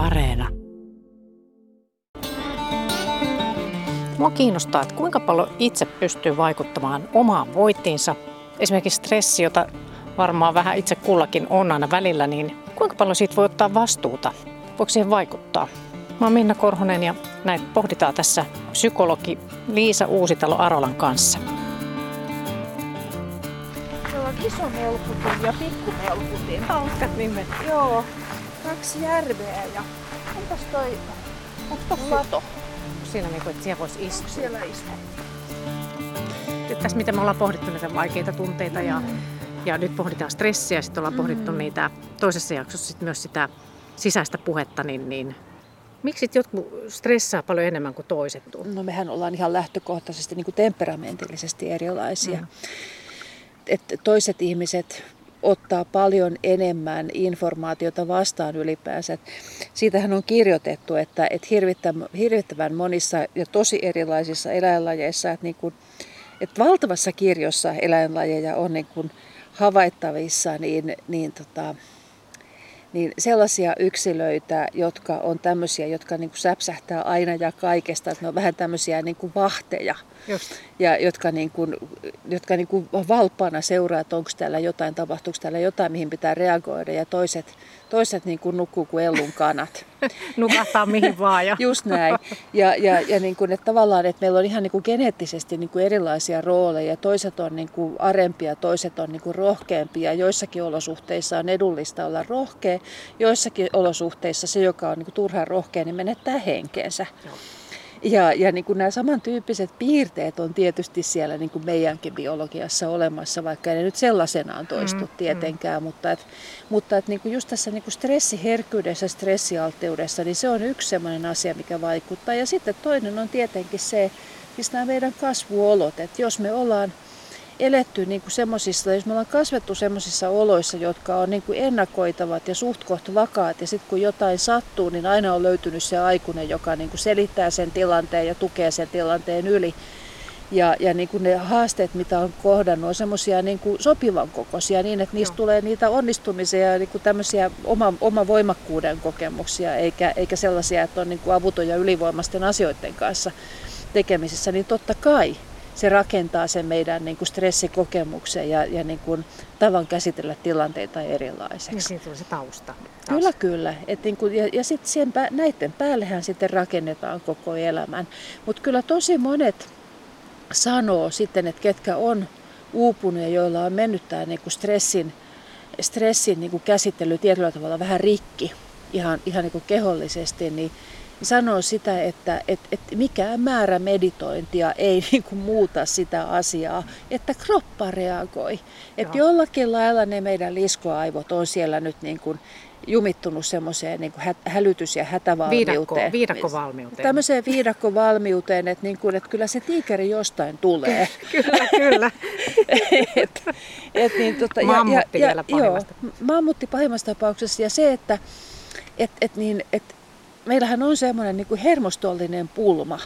Areena. Mua kiinnostaa, että kuinka paljon itse pystyy vaikuttamaan omaan voittiinsa. Esimerkiksi stressi, jota varmaan vähän itse kullakin on aina välillä, niin kuinka paljon siitä voi ottaa vastuuta? Voiko siihen vaikuttaa? Mä oon Minna Korhonen ja näitä pohditaan tässä psykologi Liisa Uusitalo Arolan kanssa. Meillä on iso melkutin ja pikku melkutin. Hauskat nimet. Joo, kaksi järveä ja onpas toi onko lato. Siinä niin kuin, että siellä voisi istua. Siellä istuu. Nyt tässä miten me ollaan pohdittu näitä vaikeita tunteita ja, ja nyt pohditaan stressiä. Sitten ollaan pohdittu niitä toisessa jaksossa sit myös sitä sisäistä puhetta, niin, niin miksi jotkut stressaa paljon enemmän kuin toiset? No mehän ollaan ihan lähtökohtaisesti niin kuin temperamentillisesti erilaisia. Mm. että toiset ihmiset ottaa paljon enemmän informaatiota vastaan ylipäänsä. Siitähän on kirjoitettu, että, että hirvittävän, hirvittävän monissa ja tosi erilaisissa eläinlajeissa, että, niin kuin, että valtavassa kirjossa eläinlajeja on niin kuin havaittavissa, niin, niin tota, niin sellaisia yksilöitä, jotka on tämmöisiä, jotka niin kuin säpsähtää aina ja kaikesta, että ne on vähän tämmöisiä niin kuin vahteja. Just. Ja jotka, niin kuin, jotka niin kuin valppaana seuraa, että onko täällä jotain, tapahtuuko täällä jotain, mihin pitää reagoida. Ja toiset, toiset niin kuin nukkuu kuin ellun kanat. Nukahtaa mihin vaan. Ja... Just näin. Ja, ja, ja niin kuin, että tavallaan, että meillä on ihan niin kuin geneettisesti niin kuin erilaisia rooleja. Toiset on niin kuin arempia, toiset on niin kuin rohkeampia. Joissakin olosuhteissa on edullista olla rohkea. Joissakin olosuhteissa se, joka on niin kuin turhaan rohkea, niin menettää henkeensä. Joo. Ja, ja niin kuin nämä samantyyppiset piirteet on tietysti siellä niin kuin meidänkin biologiassa olemassa, vaikka ne nyt sellaisenaan toistu mm, tietenkään. Mm. Mutta, et, mutta et niin kuin just tässä niin kuin stressiherkkyydessä, stressialtteudessa, niin se on yksi sellainen asia, mikä vaikuttaa. Ja sitten toinen on tietenkin se, siis nämä meidän kasvuolot. Että jos me ollaan eletty niin kuin semmosissa, jos me ollaan kasvettu semmoisissa oloissa, jotka on niin kuin ennakoitavat ja suht koht vakaat, ja sitten kun jotain sattuu, niin aina on löytynyt se aikuinen, joka niin kuin selittää sen tilanteen ja tukee sen tilanteen yli. Ja, ja niin kuin ne haasteet, mitä on kohdannut, on semmoisia niin kuin sopivan kokoisia niin, että niistä Joo. tulee niitä onnistumisia ja niin kuin tämmöisiä oma, oma voimakkuuden kokemuksia, eikä, eikä sellaisia, että on niin kuin avuton ja ylivoimaisten asioiden kanssa tekemisissä, niin totta kai se rakentaa sen meidän niin kuin stressikokemuksen ja, ja niin kuin tavan käsitellä tilanteita erilaiseksi. Niin siitä tulee se tausta. Taas. Kyllä, kyllä. Et niin kuin, ja ja sitten näiden päällehän sitten rakennetaan koko elämän. Mutta kyllä tosi monet sanoo sitten, että ketkä on uupunut ja joilla on mennyt tämä niin kuin stressin, stressin niin kuin käsittely tietyllä tavalla vähän rikki ihan, ihan niin kuin kehollisesti, niin sanoo sitä, että, että, että mikään määrä meditointia ei niin kuin muuta sitä asiaa, että kroppa reagoi. Että jollakin lailla ne meidän liskoaivot on siellä nyt niin kuin jumittunut semmoiseen niin kuin hälytys- ja hätävalmiuteen. Viidakko, viidakkovalmiuteen. Tämmöiseen viidakkovalmiuteen, että, niin kuin, että kyllä se tiikeri jostain tulee. kyllä, kyllä. et, et niin, tota, mammutti ja, vielä pahimmasta. Joo, mammutti pahimmassa tapauksessa. Ja se, että et, et niin, et meillähän on semmoinen niin kuin hermostollinen pulma,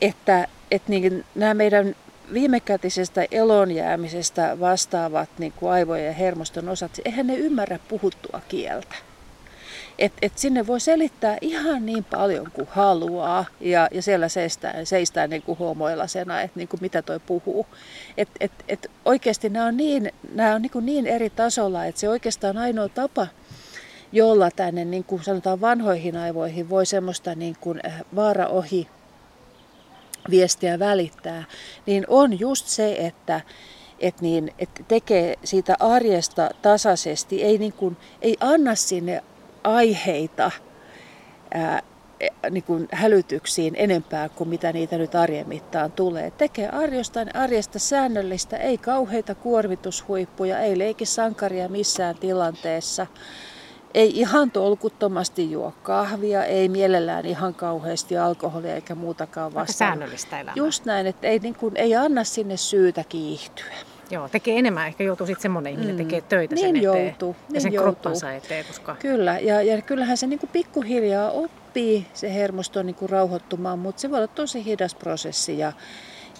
että, että niin nämä meidän viimekätisestä elonjäämisestä vastaavat niin kuin aivojen ja hermoston osat, eihän ne ymmärrä puhuttua kieltä. Et, et sinne voi selittää ihan niin paljon kuin haluaa ja, ja siellä seistää, seistää niin kuin homoilasena, että niin kuin mitä toi puhuu. Et, et, et oikeasti nämä on niin, nämä on niin, kuin niin eri tasolla, että se oikeastaan ainoa tapa – jolla tänne niin kuin sanotaan vanhoihin aivoihin voi semmoista niin kuin äh, vaara ohi viestiä välittää, niin on just se, että et niin, et tekee siitä arjesta tasaisesti, ei, niin kuin, ei anna sinne aiheita ää, niin kuin hälytyksiin enempää kuin mitä niitä nyt arjen mittaan tulee. Tekee arjosta, arjesta säännöllistä, ei kauheita kuormitushuippuja, ei leiki sankaria missään tilanteessa ei ihan tolkuttomasti juo kahvia, ei mielellään ihan kauheasti alkoholia eikä muutakaan vastaan. säännöllistä elämää. Just näin, että ei, niin kuin, ei anna sinne syytä kiihtyä. Joo, tekee enemmän. Ehkä joutuu sitten semmoinen ihminen mm. tekee töitä niin sen eteen. Joutuu, ja niin sen joutuu. kroppansa eteen. Koska... Kyllä, ja, ja kyllähän se niin kuin pikkuhiljaa oppii se hermosto niin kuin rauhoittumaan, mutta se voi olla tosi hidas prosessi. Ja,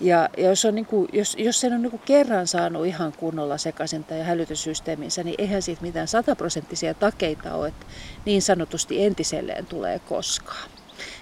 Ja, ja jos, on niin kuin, jos, jos sen on niin kuin kerran saanut ihan kunnolla sekaisin ja hälytyssysteeminsä, niin eihän siitä mitään sataprosenttisia takeita ole, että niin sanotusti entiselleen tulee koskaan.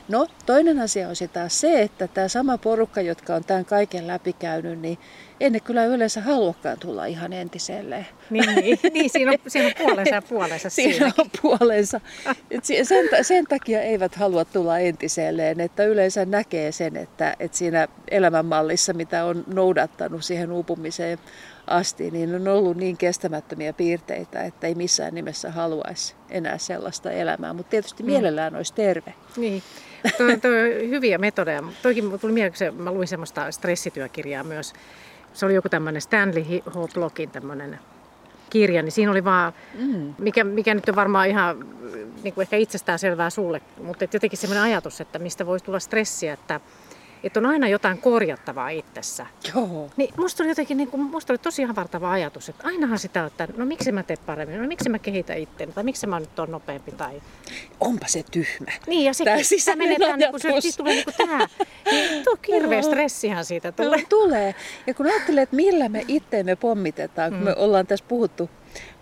No, toinen asia on taas se, että tämä sama porukka, jotka on tämän kaiken läpikäynyt, niin ei ne kyllä yleensä haluakaan tulla ihan entiselleen. Niin, niin. niin siinä, on, siinä on puolensa ja puolensa Siinä siinäkin. on puolensa. Et sen, sen takia eivät halua tulla entiselleen, että yleensä näkee sen, että, että siinä elämänmallissa, mitä on noudattanut siihen uupumiseen asti, niin on ollut niin kestämättömiä piirteitä, että ei missään nimessä haluaisi enää sellaista elämää, mutta tietysti mm. mielellään olisi terve. Niin. Tuo, tuo hyviä metodeja. Toikin tuli mieleen, kun mä luin semmoista stressityökirjaa myös. Se oli joku tämmöinen Stanley H. Blockin tämmöinen kirja, niin siinä oli vaan, mm. mikä, mikä nyt on varmaan ihan niin kuin ehkä itsestään selvää sulle, mutta jotenkin semmoinen ajatus, että mistä voisi tulla stressiä, että että on aina jotain korjattavaa itsessä. Joo. Niin musta oli jotenkin, niin kuin, musta oli tosi havartava ajatus, että ainahan sitä, että no miksi mä teen paremmin, no miksi mä kehitän itseäni, tai miksi mä nyt on nopeampi. Tai... Onpa se tyhmä. Niin, ja siis tämä menetään, niin kun se siis tulee niin kuin tämä. Niin, tuo kirveä stressihan siitä tulee. No, tulee. Ja kun ajattelee, että millä me itteemme pommitetaan, kun mm. me ollaan tässä puhuttu,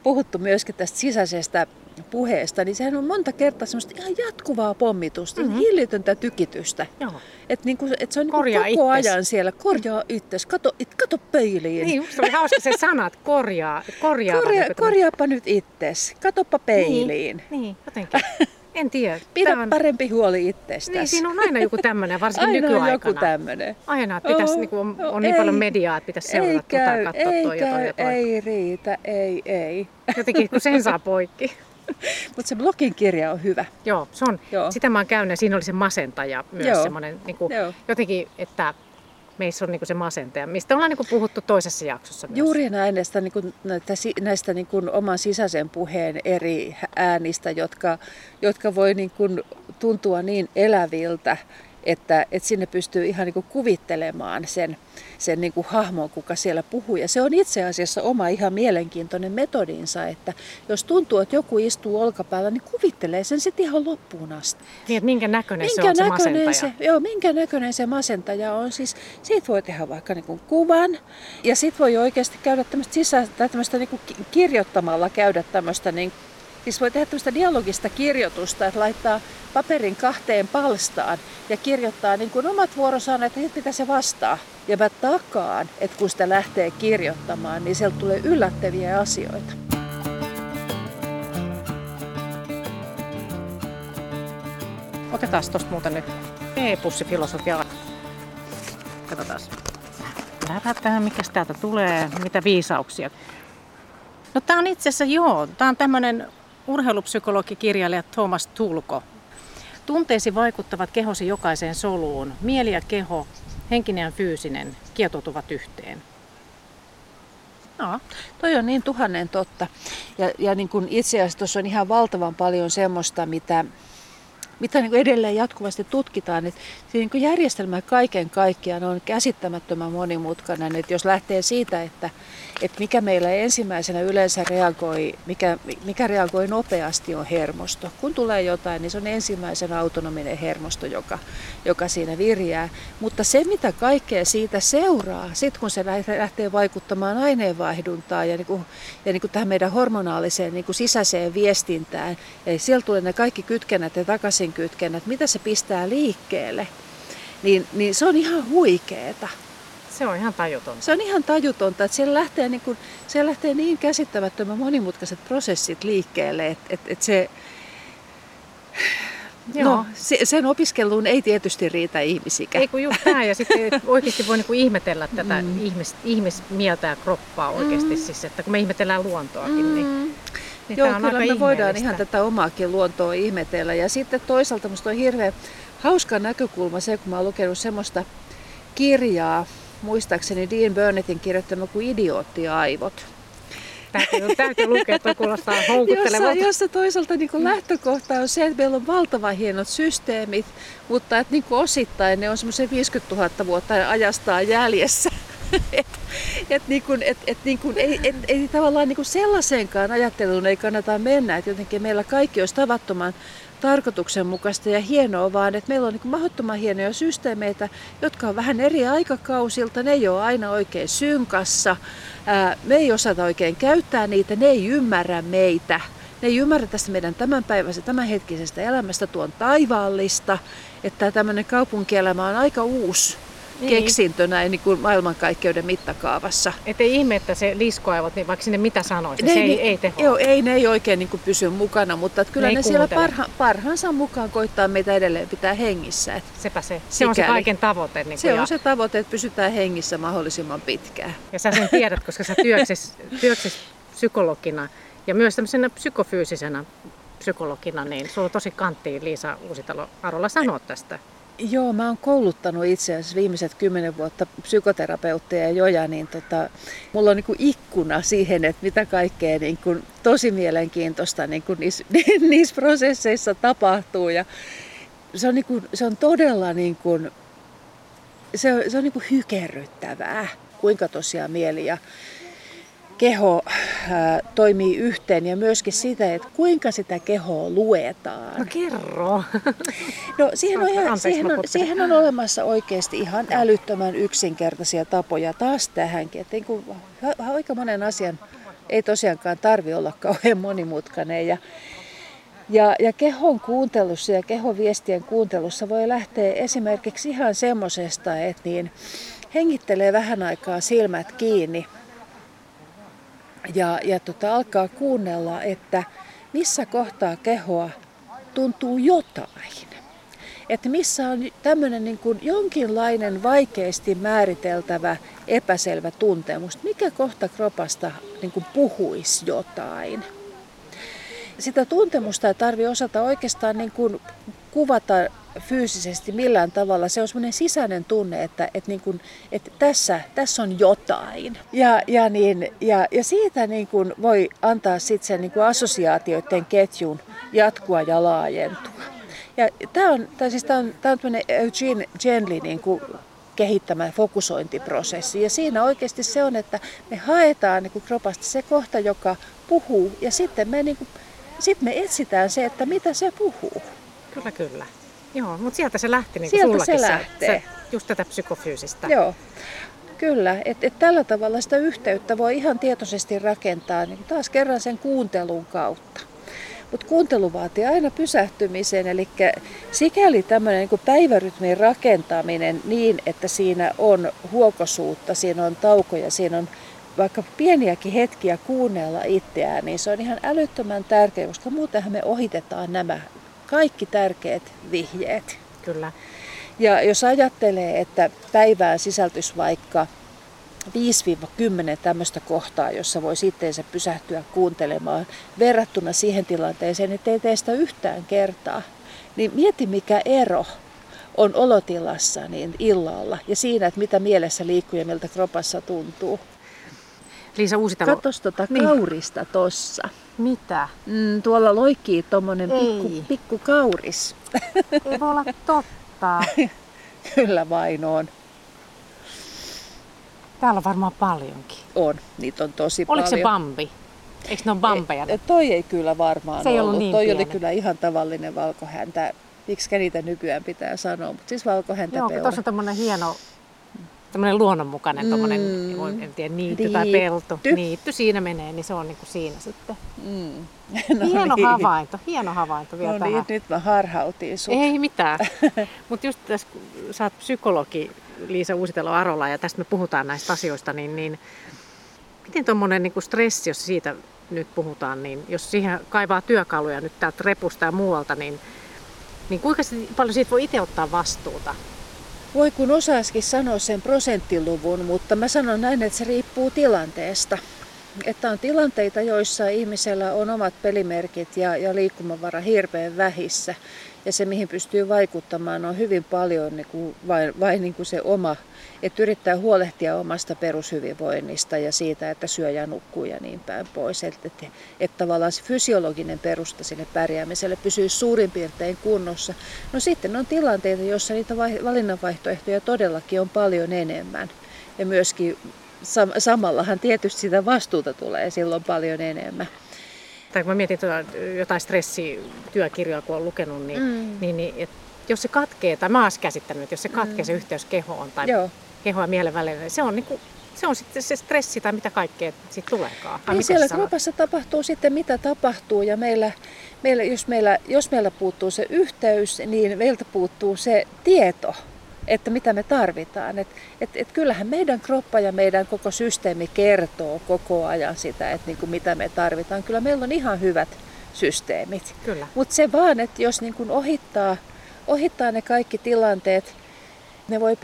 puhuttu myöskin tästä sisäisestä puheesta, niin sehän on monta kertaa semmoista ihan jatkuvaa pommitusta, mm-hmm. hillitöntä tykitystä. Joo. Et niinku, et se on niinku koko itses. ajan siellä, korjaa itses, kato, it, kato peiliin. Niin, just oli hauska se sanat, korjaa, korjaa. Korja, niin korjaapa nyt itses, katoppa peiliin. Niin, niin jotenkin. En tiedä. Pidä on... parempi huoli itsestäsi. Niin, siinä on aina joku tämmöinen, varsinkin aina nykyaikana. joku tämmöinen. Aina, että pitäisi, oh, niin on, on niin paljon mediaa, että pitäisi seurata ei käy, tota, katsoa ei toi käy, ja toi ja toi. Ei riitä, ei, ei. Jotenkin, kun sen saa poikki. Mutta se blogin kirja on hyvä. Joo, se on. Joo. Sitä mä oon käynyt siinä oli se masentaja myös Joo. semmoinen, niin kuin, Joo. jotenkin, että meissä on niin se masentaja, mistä ollaan niin puhuttu toisessa jaksossa myös. Juuri näin näistä, niin kuin, näistä, näistä niin kuin oman sisäisen puheen eri äänistä, jotka, jotka voi niin kuin tuntua niin eläviltä, että, että sinne pystyy ihan niin kuin kuvittelemaan sen, sen niin kuin hahmon, kuka siellä puhuu. Ja se on itse asiassa oma ihan mielenkiintoinen metodinsa, että jos tuntuu, että joku istuu olkapäällä, niin kuvittelee sen sitten ihan loppuun asti. Niin, että minkä näköinen minkä se on näköinen se masentaja? Se, joo, minkä näköinen se masentaja on. Siis siitä voi tehdä vaikka niin kuin kuvan ja sitten voi oikeasti käydä tämmöistä sisä, tai tämmöistä niin kuin kirjoittamalla käydä tämmöistä niin Siis voi tehdä tämmöistä dialogista kirjoitusta, että laittaa paperin kahteen palstaan ja kirjoittaa niin kuin omat vuorosanat, että mitä se vastaa. Ja mä takaan, että kun sitä lähtee kirjoittamaan, niin sieltä tulee yllättäviä asioita. Otetaan tuosta muuten nyt e-pussifilosofia. Katsotaan. Lähdetään, mikä täältä tulee, mitä viisauksia. No tämä on itse asiassa joo, tämä on tämmöinen urheilupsykologikirjailija Thomas Tulko. Tunteesi vaikuttavat kehosi jokaiseen soluun. Mieli ja keho, henkinen ja fyysinen, kietoutuvat yhteen. No, toi on niin tuhannen totta. Ja, ja niin kuin itse asiassa tuossa on ihan valtavan paljon semmoista, mitä, mitä niin kuin edelleen jatkuvasti tutkitaan. Että se niin kuin järjestelmä kaiken kaikkiaan on käsittämättömän monimutkainen. Että jos lähtee siitä, että että mikä meillä ensimmäisenä yleensä reagoi, mikä, mikä reagoi nopeasti on hermosto. Kun tulee jotain, niin se on ensimmäisen autonominen hermosto, joka, joka siinä virjää. Mutta se, mitä kaikkea siitä seuraa, sitten kun se lähtee vaikuttamaan aineenvaihduntaan ja, niin kuin, ja niin kuin tähän meidän hormonaaliseen niin kuin sisäiseen viestintään, ja sieltä tulee ne kaikki kytkennät ja takaisin kytkennät, mitä se pistää liikkeelle, niin, niin se on ihan huikeeta. Se on ihan tajutonta. Se on ihan tajutonta, että siellä lähtee niin, kuin, siellä lähtee niin käsittämättömän monimutkaiset prosessit liikkeelle, että, että, että se, Joo. No, se, sen opiskeluun ei tietysti riitä ihmisikä. Ei kun just tämä, ja sitten oikeasti voi niinku ihmetellä tätä mm. ihmis, ihmismieltä ja kroppaa oikeasti, mm. siis, että kun me ihmetellään luontoakin, mm. niin, niin Joo, kyllä me voidaan ihan tätä omaakin luontoa ihmetellä. Ja sitten toisaalta minusta on hirveän hauska näkökulma se, kun mä oon lukenut semmoista kirjaa, muistaakseni Dean Burnettin kirjoittama kuin Idioottiaivot. Täytyy, täytyy lukea, että kuulostaa houkuttelevalta. Jossa, jossa toisaalta niin lähtökohta on se, että meillä on valtavan hienot systeemit, mutta että niin osittain ne on semmoisen 50 000 vuotta ajastaan jäljessä. et, niin kuin, et, et niin kuin, ei, et, ei tavallaan niin kuin sellaiseenkaan ajatteluun ei kannata mennä, että jotenkin meillä kaikki olisi tavattoman tarkoituksenmukaista ja hienoa, vaan että meillä on niin mahdottoman hienoja systeemeitä, jotka on vähän eri aikakausilta, ne ei ole aina oikein synkassa, me ei osata oikein käyttää niitä, ne ei ymmärrä meitä. Ne ei ymmärrä tästä meidän tämänpäiväisestä, tämänhetkisestä elämästä. Tuon taivaallista, että tämmöinen kaupunkielämä on aika uusi niin. keksintö näin niin kuin maailmankaikkeuden mittakaavassa. Että ei ihme, että se liskoaivot, niin vaikka sinne mitä sanoisi, ne, se ei, ei teho. Joo, ei, ne ei oikein niin kuin pysy mukana, mutta että kyllä ne, ne siellä parha, parhaansa mukaan koittaa meitä edelleen pitää hengissä. Että Sepä se. Se on se kaiken tavoite. Niin se ja... on se tavoite, että pysytään hengissä mahdollisimman pitkään. Ja sä sen tiedät, koska sä työkses, työkses psykologina ja myös tämmöisenä psykofyysisenä psykologina, niin sulla on tosi kanttiin Liisa Uusitalo Arolla sanoa tästä. Joo, mä oon kouluttanut itse asiassa viimeiset kymmenen vuotta psykoterapeutteja ja joja, niin tota, mulla on niin ikkuna siihen, että mitä kaikkea niin kuin, tosi mielenkiintoista niin kuin niissä, niissä prosesseissa tapahtuu. Ja se, on niin kuin, se on todella niin kuin, se on, se on niin kuin hykerryttävää, kuinka tosiaan mieli ja keho ää, toimii yhteen ja myöskin sitä, että kuinka sitä kehoa luetaan. No kerro. No siihen on, ihan, siihen on, siihen on olemassa oikeasti ihan älyttömän yksinkertaisia tapoja taas tähänkin. Että niin kuin, aika monen asian ei tosiaankaan tarvi olla kauhean monimutkainen. Ja, ja, ja kehon kuuntelussa ja kehon viestien kuuntelussa voi lähteä esimerkiksi ihan semmoisesta, että niin hengittelee vähän aikaa silmät kiinni – ja, ja tota, alkaa kuunnella, että missä kohtaa kehoa tuntuu jotain. Että missä on tämmöinen niin kuin jonkinlainen vaikeasti määriteltävä epäselvä tuntemus. Mikä kohta kropasta niin kuin puhuisi jotain. Sitä tuntemusta ei tarvitse osata oikeastaan niin kuin kuvata fyysisesti millään tavalla. Se on semmoinen sisäinen tunne, että, että, niin kuin, että tässä, tässä on jotain. Ja, ja, niin, ja, ja siitä niin kuin voi antaa sitten sen niin kuin assosiaatioiden ketjun jatkua ja laajentua. Ja tämä on, tai siis tämä on, tämä on tämmöinen Eugene Genly niin kehittämä fokusointiprosessi. Ja siinä oikeasti se on, että me haetaan niin kuin kropasta se kohta, joka puhuu, ja sitten me, niin kuin, sit me etsitään se, että mitä se puhuu. Kyllä, kyllä. Joo, mutta sieltä se lähti niin sieltä se, lähtee. Se, just tätä psykofyysistä. Joo. Kyllä, että et tällä tavalla sitä yhteyttä voi ihan tietoisesti rakentaa niin taas kerran sen kuuntelun kautta. Mutta kuuntelu vaatii aina pysähtymisen, eli sikäli tämmöinen niin päivärytmin rakentaminen niin, että siinä on huokosuutta, siinä on taukoja, siinä on vaikka pieniäkin hetkiä kuunnella itseään, niin se on ihan älyttömän tärkeää, koska muutenhan me ohitetaan nämä kaikki tärkeät vihjeet. Kyllä. Ja jos ajattelee, että päivään sisältyisi vaikka 5-10 tämmöistä kohtaa, jossa voi sitten se pysähtyä kuuntelemaan verrattuna siihen tilanteeseen, että ei tee sitä yhtään kertaa, niin mieti mikä ero on olotilassa niin illalla ja siinä, että mitä mielessä liikkuu ja miltä kropassa tuntuu. Liisa Uusitalo. Katos tuota niin. kaurista tossa. Mitä? Mm, tuolla loikkii tommonen pikku, pikku kauris. Ei voi olla totta. Kyllä vain on. Täällä on varmaan paljonkin. On, niitä on tosi Oliko paljon. Oliko se Bambi? Eikö ne ole Bambeja? E, toi ei kyllä varmaan se ei ollut. ollut niin toi pieni. oli kyllä ihan tavallinen valkohäntä. Miksi niitä nykyään pitää sanoa, mutta siis valkohäntä Joo, tuossa on tämmöinen hieno tämmöinen luonnonmukainen, mm. en tiedä, niitty, tai pelto. Niitty siinä menee, niin se on niin kuin siinä sitten. Mm. No hieno niin. havainto, hieno havainto vielä no tähän. niin, nyt mä harhautin sut. Ei mitään. Mutta just tässä, kun sä oot psykologi Liisa Uusitalo Arola ja tästä me puhutaan näistä asioista, niin, niin miten tuommoinen niin stressi, jos siitä nyt puhutaan, niin jos siihen kaivaa työkaluja nyt täältä repusta ja muualta, niin, niin kuinka paljon siitä voi itse ottaa vastuuta? Voi kun osaisikin sanoa sen prosenttiluvun, mutta mä sanon näin, että se riippuu tilanteesta. Että on tilanteita, joissa ihmisellä on omat pelimerkit ja, ja liikkumavara hirveän vähissä. Ja se, mihin pystyy vaikuttamaan, on hyvin paljon niin kuin vain, vain niin kuin se oma, että yrittää huolehtia omasta perushyvinvoinnista ja siitä, että syö ja nukkuu ja niin päin pois. Että, että, että tavallaan se fysiologinen perusta sille pärjäämiselle pysyy suurin piirtein kunnossa. No sitten on tilanteita, joissa niitä valinnanvaihtoehtoja todellakin on paljon enemmän. Ja myöskin sam- samallahan tietysti sitä vastuuta tulee silloin paljon enemmän. Tai kun mä mietin tuota, jotain stressityökirjaa, kun olen lukenut, niin, mm. niin, niin et jos se katkee, tai mä oon käsittänyt, että jos se katkee mm. se yhteys kehoon tai Joo. kehoa ja mielen välillä, niin se on niin kuin se on sitten se stressi tai mitä kaikkea sitten tuleekaan. Niin siellä kropassa tapahtuu sitten mitä tapahtuu ja meillä, meillä, jos, meillä, jos meillä puuttuu se yhteys, niin meiltä puuttuu se tieto, että mitä me tarvitaan. Et, et, et kyllähän meidän kroppa ja meidän koko systeemi kertoo koko ajan sitä, että niin kuin mitä me tarvitaan. Kyllä meillä on ihan hyvät systeemit. Mutta se vaan, että jos niin kuin ohittaa, ohittaa ne kaikki tilanteet, ne voi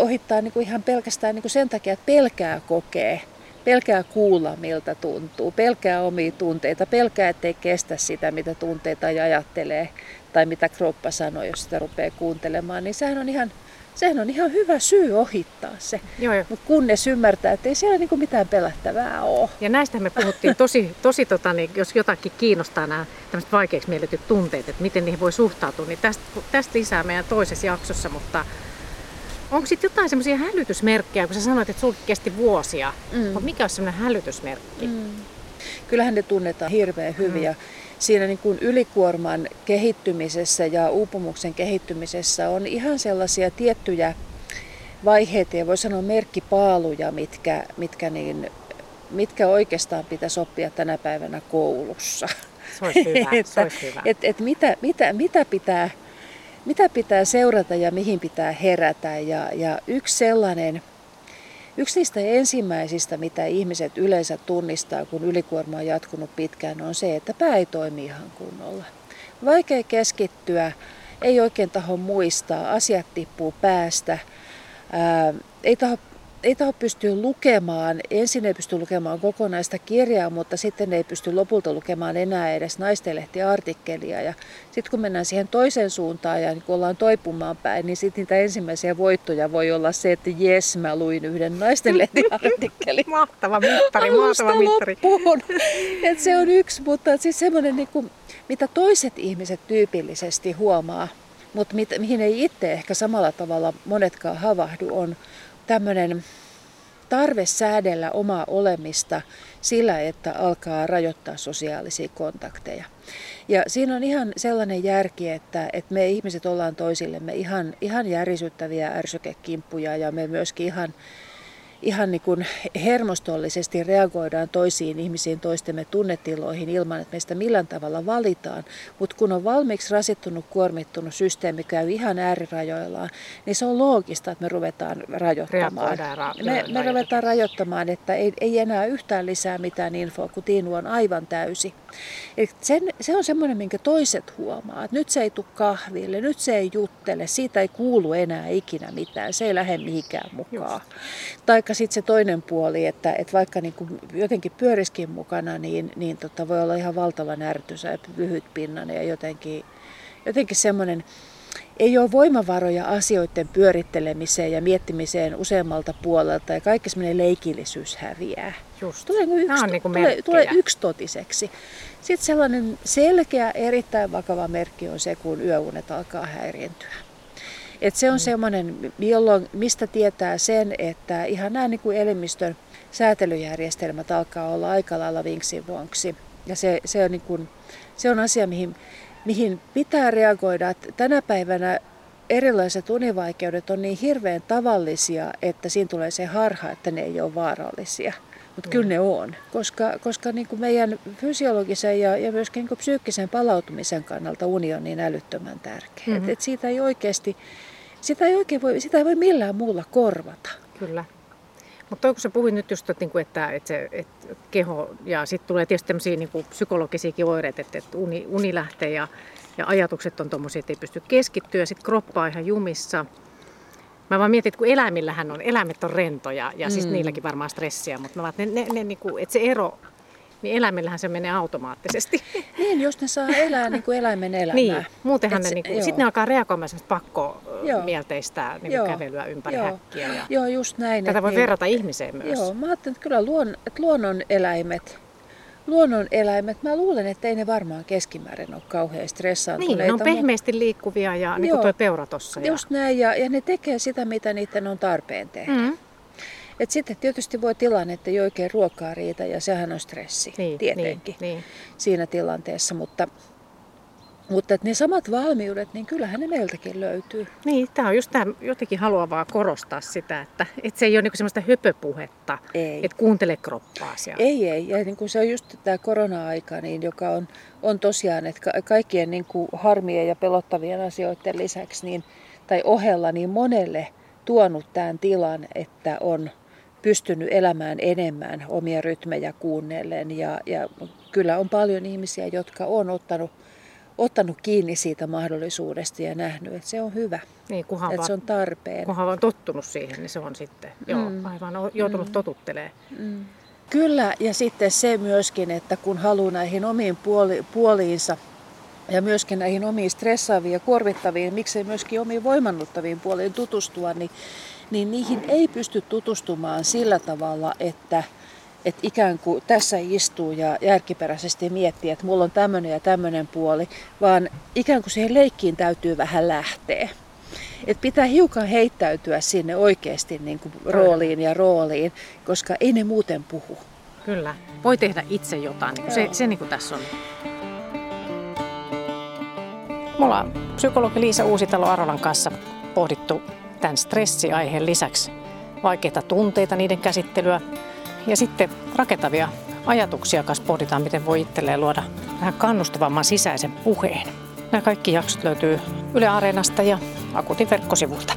ohittaa niin kuin ihan pelkästään niin kuin sen takia, että pelkää kokee, pelkää kuulla miltä tuntuu, pelkää omia tunteita, pelkää ettei kestä sitä, mitä tunteita ja ajattelee tai mitä kroppa sanoo, jos sitä rupeaa kuuntelemaan, niin sehän on ihan, sehän on ihan hyvä syy ohittaa se. Joo, jo. Mutta kunnes ymmärtää, että ei siellä niinku mitään pelättävää ole. Ja näistä me puhuttiin tosi, tosi tota, niin, jos jotakin kiinnostaa nämä tämmöiset vaikeiksi mielletyt tunteet, että miten niihin voi suhtautua, niin tästä, tästä lisää meidän toisessa jaksossa, mutta Onko sitten jotain semmoisia hälytysmerkkejä, kun sä sanoit, että sulki kesti vuosia, mm. mikä on semmoinen hälytysmerkki? Mm. Kyllähän ne tunnetaan hirveän hyvin mm. siinä niin kuin ylikuorman kehittymisessä ja uupumuksen kehittymisessä on ihan sellaisia tiettyjä vaiheita ja voi sanoa merkkipaaluja, mitkä, mitkä, niin, mitkä oikeastaan pitäisi oppia tänä päivänä koulussa. Se olisi hyvä. että, se olisi hyvä. Et, et mitä, mitä, mitä pitää mitä pitää seurata ja mihin pitää herätä. Ja, ja yksi sellainen, yksi niistä ensimmäisistä, mitä ihmiset yleensä tunnistaa, kun ylikuorma on jatkunut pitkään, on se, että pää ei toimi ihan kunnolla. Vaikea keskittyä, ei oikein taho muistaa, asiat tippuu päästä, ää, ei taho ei taho pystyä lukemaan, ensin ei pysty lukemaan kokonaista kirjaa, mutta sitten ei pysty lopulta lukemaan enää edes naistenlehtiartikkelia. Ja sitten kun mennään siihen toiseen suuntaan ja niin kun ollaan toipumaan päin, niin sitten niitä ensimmäisiä voittoja voi olla se, että jes, mä luin yhden naistenlehtiartikkelin. mahtava mittari, mahtava mittari. Et se on yksi, mutta siis semmoinen, niin kuin, mitä toiset ihmiset tyypillisesti huomaa, mutta mihin ei itse ehkä samalla tavalla monetkaan havahdu, on tämmöinen tarve säädellä omaa olemista sillä, että alkaa rajoittaa sosiaalisia kontakteja. Ja siinä on ihan sellainen järki, että, että me ihmiset ollaan toisillemme ihan, ihan järisyttäviä ärsykekimppuja ja me myöskin ihan ihan niin kuin hermostollisesti reagoidaan toisiin ihmisiin, toistemme tunnetiloihin ilman, että meistä millään tavalla valitaan. Mutta kun on valmiiksi rasittunut, kuormittunut systeemi käy ihan äärirajoillaan, niin se on loogista, että me ruvetaan rajoittamaan. Ra- me, me ruvetaan rajoittamaan, että ei, ei enää yhtään lisää mitään infoa, kun tiinu on aivan täysi. Eli sen, se on semmoinen, minkä toiset huomaa, että nyt se ei tule kahville, nyt se ei juttele, siitä ei kuulu enää ikinä mitään, se ei lähde mihinkään mukaan. Tai sitten se toinen puoli, että, että vaikka niin kuin jotenkin pyöriskin mukana, niin, niin tota voi olla ihan valtavan ärtysä ja lyhyt pinnan ja jotenkin, jotenkin semmoinen, ei ole voimavaroja asioiden pyörittelemiseen ja miettimiseen useammalta puolelta ja kaikki semmoinen leikillisyys häviää. Just. Tulee, yksi, niin tulee, tulee yksitotiseksi. Sitten sellainen selkeä, erittäin vakava merkki on se, kun yöunet alkaa häiriintyä. Et se on mm. semmoinen, jolloin, mistä tietää sen, että ihan nämä niin kuin elimistön säätelyjärjestelmät alkaa olla aika lailla vinksivonksi. Ja se, se, on, niin kuin, se on asia, mihin, mihin pitää reagoida. Että tänä päivänä erilaiset univaikeudet on niin hirveän tavallisia, että siinä tulee se harha, että ne ei ole vaarallisia. Mutta kyllä ne on, koska, koska niin kuin meidän fysiologisen ja, ja myöskin niin kuin psyykkisen palautumisen kannalta uni on niin älyttömän tärkeä. Mm-hmm. Et, et siitä ei oikeasti sitä ei oikein voi, sitä ei voi millään muulla korvata. Kyllä. Mutta kun sä puhuit nyt just, että, niinku, että, että, se, että keho, ja sitten tulee tietysti tämmöisiä niin psykologisia oireita, että, että uni, uni lähtee ja, ja ajatukset on tuommoisia, että ei pysty keskittyä, sitten kroppa on ihan jumissa. Mä vaan mietin, että kun eläimillähän on, eläimet on rentoja, ja siis mm. niilläkin varmaan stressiä, mutta mä vaan, ne, ne, ne, niin kuin, että se ero niin eläimillähän se menee automaattisesti. Niin, jos ne saa elää niin kuin eläimen elämää. Niin, muutenhan ne, niin kuin, sitten ne alkaa reagoimaan semmoista pakko mielteistä niin kuin kävelyä ympäri joo. häkkiä. Ja joo, just näin. Tätä voi niin, verrata ihmiseen myös. Joo, mä ajattelen, että kyllä luon, että luonnon eläimet, luonnon eläimet, mä luulen, että ei ne varmaan keskimäärin ole kauhean stressaantuneita. Niin, ne on pehmeästi liikkuvia ja niin kuin tuo peura tossa. Just ja... näin, ja, ja ne tekee sitä, mitä niiden on tarpeen tehdä. Mm. Et sitten tietysti voi tilanne, että ei oikein ruokaa riitä ja sehän on stressi Niin, tietenkin niin, niin. siinä tilanteessa. Mutta, mutta että ne samat valmiudet, niin kyllähän ne meiltäkin löytyy. Niin, tämä on just tämä, jotenkin haluaa vaan korostaa sitä, että, että se ei ole niinku semmoista höpöpuhetta, Ei. että kuuntele kroppaasi. Ei, ei. Ja niin kuin se on just tämä korona-aika, niin joka on, on tosiaan, että ka- kaikkien niin kuin harmien ja pelottavien asioiden lisäksi niin, tai ohella niin monelle tuonut tämän tilan, että on pystynyt elämään enemmän omia rytmejä kuunnellen. Ja, ja kyllä on paljon ihmisiä, jotka on ottanut, ottanut kiinni siitä mahdollisuudesta ja nähnyt, että se on hyvä, Niin, kunhan, että vaan, se on tarpeen. kunhan vaan tottunut siihen, niin se on sitten joo, Mm. aivan o- joutunut Mm. totuttelemaan. Mm. Kyllä, ja sitten se myöskin, että kun haluaa näihin omiin puoli, puoliinsa ja myöskin näihin omiin stressaaviin ja kuormittaviin, miksei myöskin omiin voimannuttaviin puoliin tutustua, niin, niin niihin ei pysty tutustumaan sillä tavalla, että, että ikään kuin tässä istuu ja järkiperäisesti miettii, että mulla on tämmöinen ja tämmöinen puoli, vaan ikään kuin siihen leikkiin täytyy vähän lähteä. Et pitää hiukan heittäytyä sinne oikeasti niin kuin rooliin ja rooliin, koska ei ne muuten puhu. Kyllä, voi tehdä itse jotain, niin kuin se, se niin kuin tässä on. Me ollaan psykologi Liisa Uusitalo Arolan kanssa pohdittu tämän stressiaiheen lisäksi vaikeita tunteita, niiden käsittelyä ja sitten rakentavia ajatuksia kanssa pohditaan, miten voi itselleen luoda vähän kannustavamman sisäisen puheen. Nämä kaikki jaksot löytyy Yle Areenasta ja Akutin verkkosivulta.